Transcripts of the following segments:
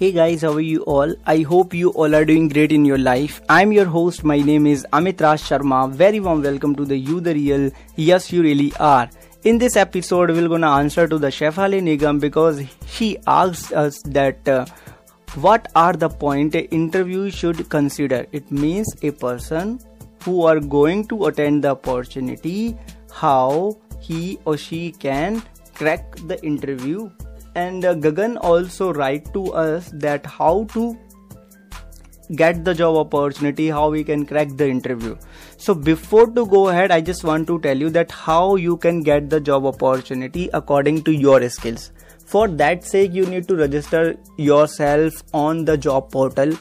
Hey guys, how are you all? I hope you all are doing great in your life. I'm your host. My name is Amit Raj Sharma. Very warm welcome to the You the Real. Yes, you really are. In this episode, we're gonna answer to the Shefali Nigam because she asked us that uh, what are the point a interview should consider. It means a person who are going to attend the opportunity, how he or she can crack the interview and uh, gagan also write to us that how to get the job opportunity how we can crack the interview. So before to go ahead i just want to tell you that how you can get the job opportunity according to your skills for that sake you need to register yourself on the job portal.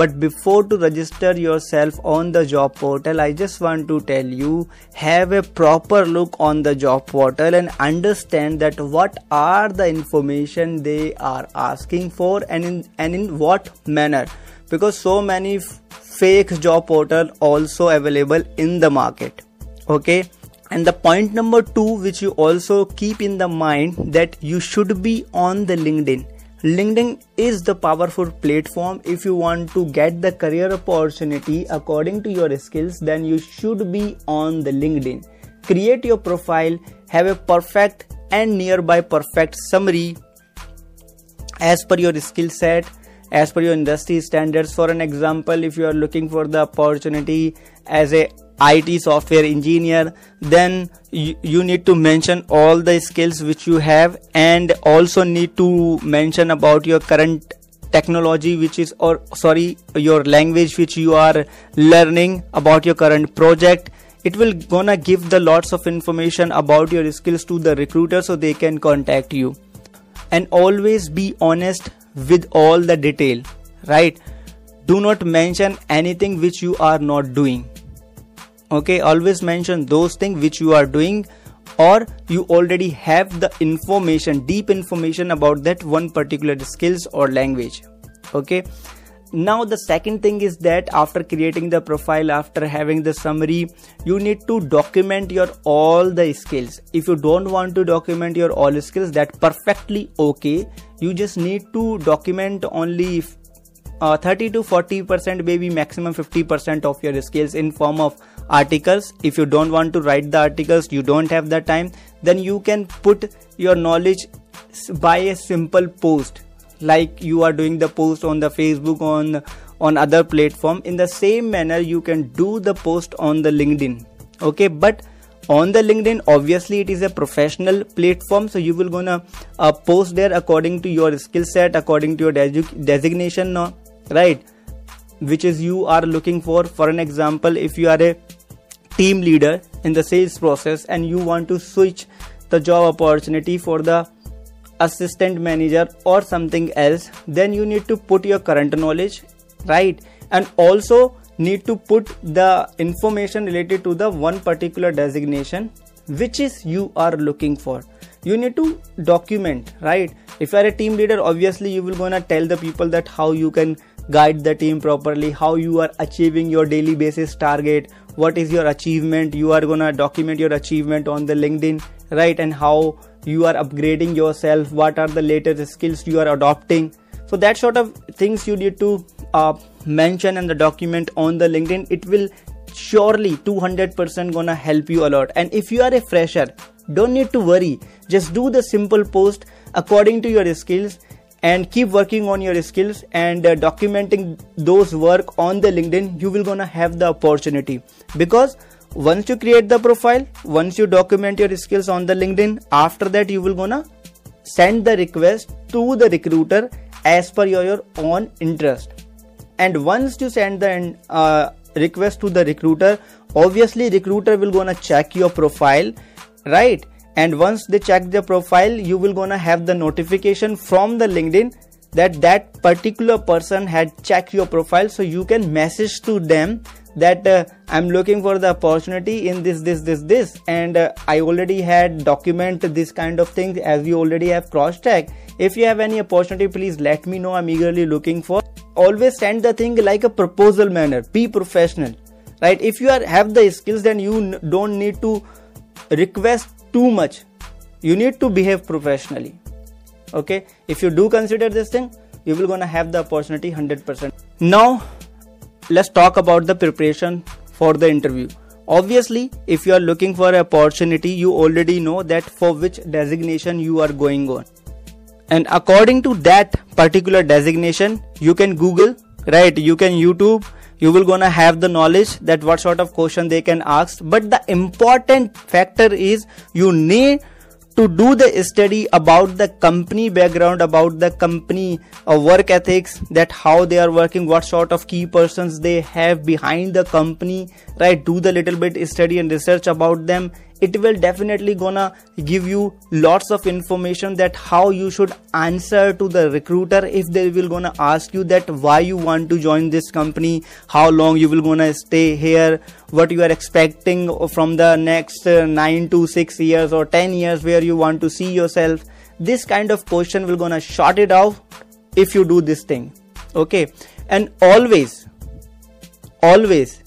But before to register yourself on the job portal i just want to tell you have a proper look on the job portal and understand that what are the information they are asking for and in and in what manner. Because so many fake job portal also available in the market. Okay and the point number 2 which you also keep in the mind that you should be on the linkedin. LinkedIn is the powerful platform. If you want to get the career opportunity according to your skills then you should be on the LinkedIn. Create your profile have a perfect and nearby perfect summary as per your skill set as per your industry standards. For an example if you are looking for the opportunity as a IT software engineer, then you, you need to mention all the skills which you have and also need to mention about your current technology which is or sorry your language which you are learning about your current project. It will gonna give the lots of information about your skills to the recruiter so they can contact you. And always be honest with all the detail right? Do not mention anything which you are not doing okay always mention those things which you are doing or you already have the information deep information about that one particular skills or language. Okay. Now the second thing is that after creating the profile after having the summary you need to document your all the skills. If you don't want to document your all skills that perfectly okay. You just need to document only uh, 30 to 40 percent maybe maximum 50 percent of your skills in form of articles. If you don't want to write the articles you don't have the time then you can put your knowledge by a simple post. Like you are doing the post on the facebook on on other platform. In the same manner you can do the post on the linkedin. Okay but on the linkedin obviously it is a professional platform. So you will gonna uh, post there according to your skill set according to your designation no? right? Which is you are looking for. For an example if you are a team leader in the sales process and you want to switch the job opportunity for the assistant manager or something else then you need to put your current knowledge right? And also need to put the information related to the one particular designation which is you are looking for. You need to document right? If you are a team leader obviously you will gonna tell the people that how you can guide the team properly how you are achieving your daily basis target what is your achievement? You are gonna document your achievement on the linkedin right? And how you are upgrading yourself what are the latest skills you are adopting. So that sort of things you need to uh, mention and the document on the linkedin. It will surely 200% gonna help you a lot. And if you are a fresher don't need to worry. Just do the simple post according to your skills and keep working on your skills and uh, documenting those work on the linkedin you will gonna have the opportunity. Because once you create the profile once you document your skills on the linkedin after that you will gonna send the request to the recruiter as per your, your own interest. And once you send the uh, request to the recruiter obviously recruiter will gonna check your profile right and once they check the profile you will gonna have the notification from the linkedin that that particular person had checked your profile. So you can message to them that uh, i'm looking for the opportunity in this this this this. And uh, i already had document this kind of things as we already have cross check if you have any opportunity please let me know. I'm eagerly looking for. Always send the thing like a proposal manner. Be professional right? If you are have the skills then you don't need to request too much. You need to behave professionally. Okay? If you do consider this thing you will gonna have the opportunity 100% now let's talk about the preparation for the interview. Obviously if you are looking for an opportunity you already know that for which designation you are going on. And according to that particular designation you can google right? You can youtube you will gonna have the knowledge that what sort of question they can ask. But the important factor is you need to do the study about the company background about the company uh, work ethics that how they are working what sort of key persons they have behind the company right? Do the little bit study and research about them it will definitely gonna give you lots of information that how you should answer to the recruiter if they will gonna ask you that why you want to join this company how long you will gonna stay here what you are expecting from the next uh, 9 to 6 years or 10 years where you want to see yourself. This kind of question will gonna short it out if you do this thing. Okay? And always always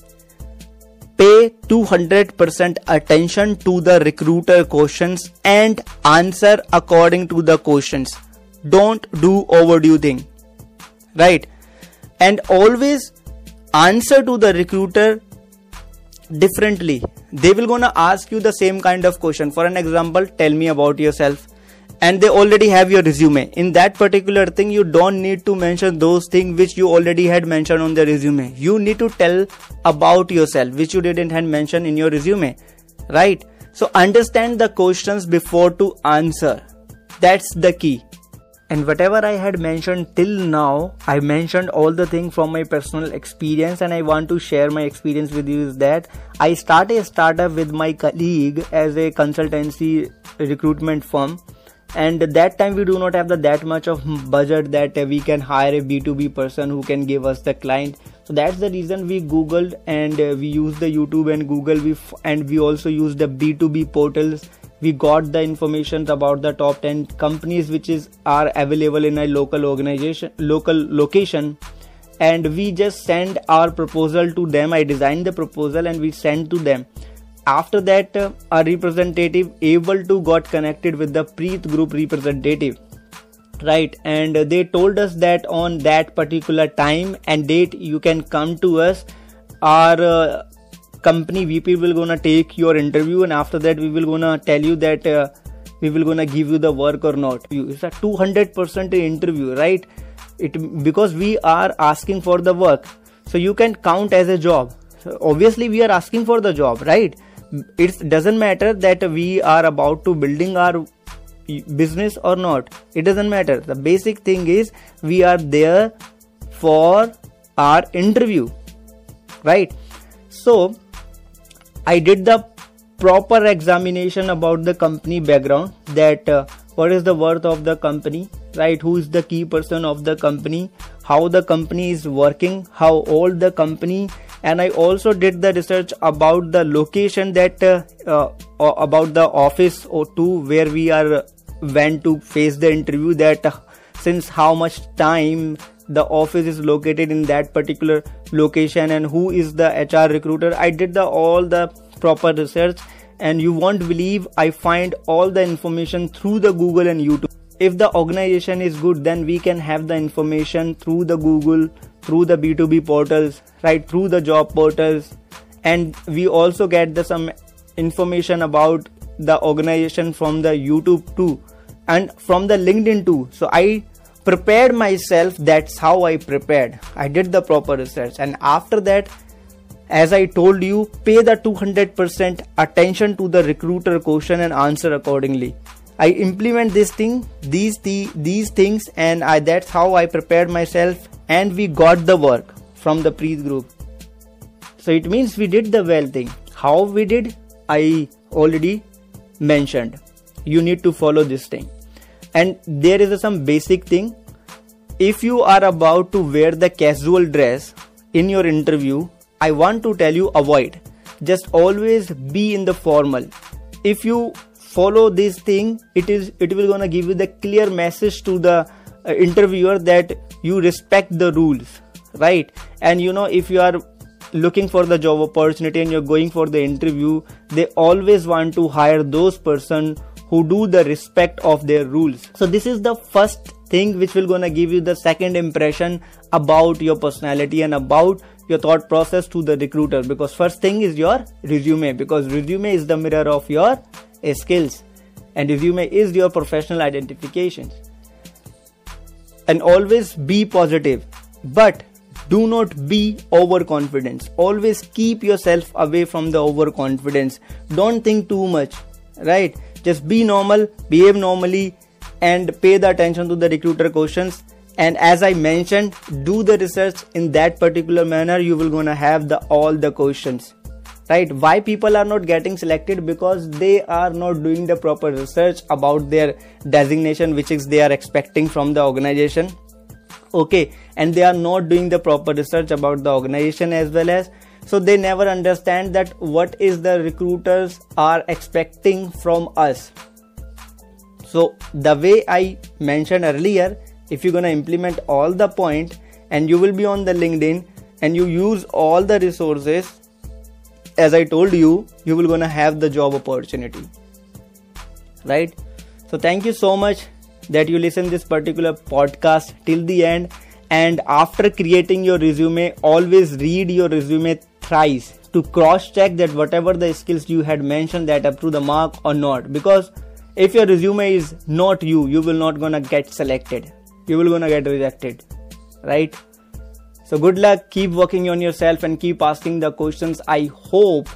pay 200% attention to the recruiter questions and answer according to the questions. Don't do overdo thing. Right? And always answer to the recruiter differently. They will gonna ask you the same kind of question. For an example tell me about yourself and they already have your resume. In that particular thing you don't need to mention those things which you already had mentioned on the resume. You need to tell about yourself which you didn't had mentioned in your resume right? So understand the questions before to answer. That's the key. And whatever i had mentioned till now i mentioned all the things from my personal experience and i want to share my experience with you is that i started a startup with my colleague as a consultancy recruitment firm and that time we do not have the that much of budget that we can hire a b2b person who can give us the client. So that's the reason we googled and we use the youtube and google. We f- and we also use the b2b portals. We got the information about the top 10 companies which is are available in a local organization local location. And we just send our proposal to them. I designed the proposal and we send to them after that uh, a representative able to got connected with the preet group representative. Right and they told us that on that particular time and date you can come to us. Our uh, company vp will gonna take your interview and after that we will gonna tell you that uh, we will gonna give you the work or not. It's a 200% interview right? It because we are asking for the work. So you can count as a job. So obviously we are asking for the job right it doesn't matter that we are about to building our business or not. It doesn't matter. The basic thing is we are there for our interview. Right? So i did the proper examination about the company background that uh, what is the worth of the company right? Who is the key person of the company how the company is working how old the company and i also did the research about the location that uh, uh, about the office or two where we are went to face the interview that uh, since how much time the office is located in that particular location and who is the hr recruiter i did the all the proper research. And you won't believe i find all the information through the google and youtube. If the organization is good then we can have the information through the google through the b2b portals right through the job portals. And we also get the some information about the organization from the youtube too and from the linkedin too. So i prepared myself that's how i prepared. I did the proper research. And after that as i told you pay the 200% attention to the recruiter question and answer accordingly. I implement this thing these the, these things and I, that's how i prepared myself and we got the work from the Preet group. So it means we did the well thing. How we did, I already mentioned. You need to follow this thing. And there is some basic thing. If you are about to wear the casual dress in your interview, I want to tell you avoid. Just always be in the formal. If you follow this thing, it is it will gonna give you the clear message to the uh, interviewer that you respect the rules right? And you know if you are looking for the job opportunity and you're going for the interview they always want to hire those person who do the respect of their rules. So this is the first thing which will gonna give you the second impression about your personality and about your thought process to the recruiter. Because first thing is your resume because resume is the mirror of your skills and resume is your professional identifications and always be positive. But do not be overconfident. Always keep yourself away from the overconfidence. Don't think too much right? Just be normal behave normally and pay the attention to the recruiter questions. And as i mentioned do the research. In that particular manner you will gonna have the all the questions right? Why people are not getting selected? Because they are not doing the proper research about their designation which is they are expecting from the organization. Okay and they are not doing the proper research about the organization as well as so they never understand that what is the recruiters are expecting from us. So the way i mentioned earlier if you're going to implement all the point and you will be on the linkedin and you use all the resources as i told you you will to have the job opportunity. Right? So thank you so much that you listen this particular podcast till the end. And after creating your resume always read your resume thrice to cross check that whatever the skills you had mentioned that up to the mark or not. Because if your resume is not you you will not gonna get selected. You will gonna get rejected. Right so good luck keep working on yourself and keep asking the questions i hope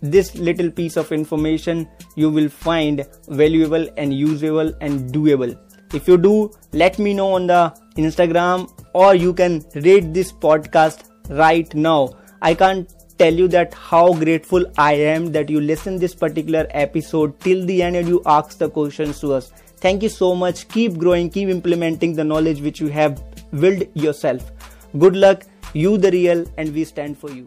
this little piece of information you will find valuable and usable and doable if you do let me know on the instagram or you can rate this podcast right now i can't tell you that how grateful I am that you listen this particular episode till the end and you ask the questions to us. Thank you so much. Keep growing, keep implementing the knowledge which you have built yourself. Good luck, you the real, and we stand for you.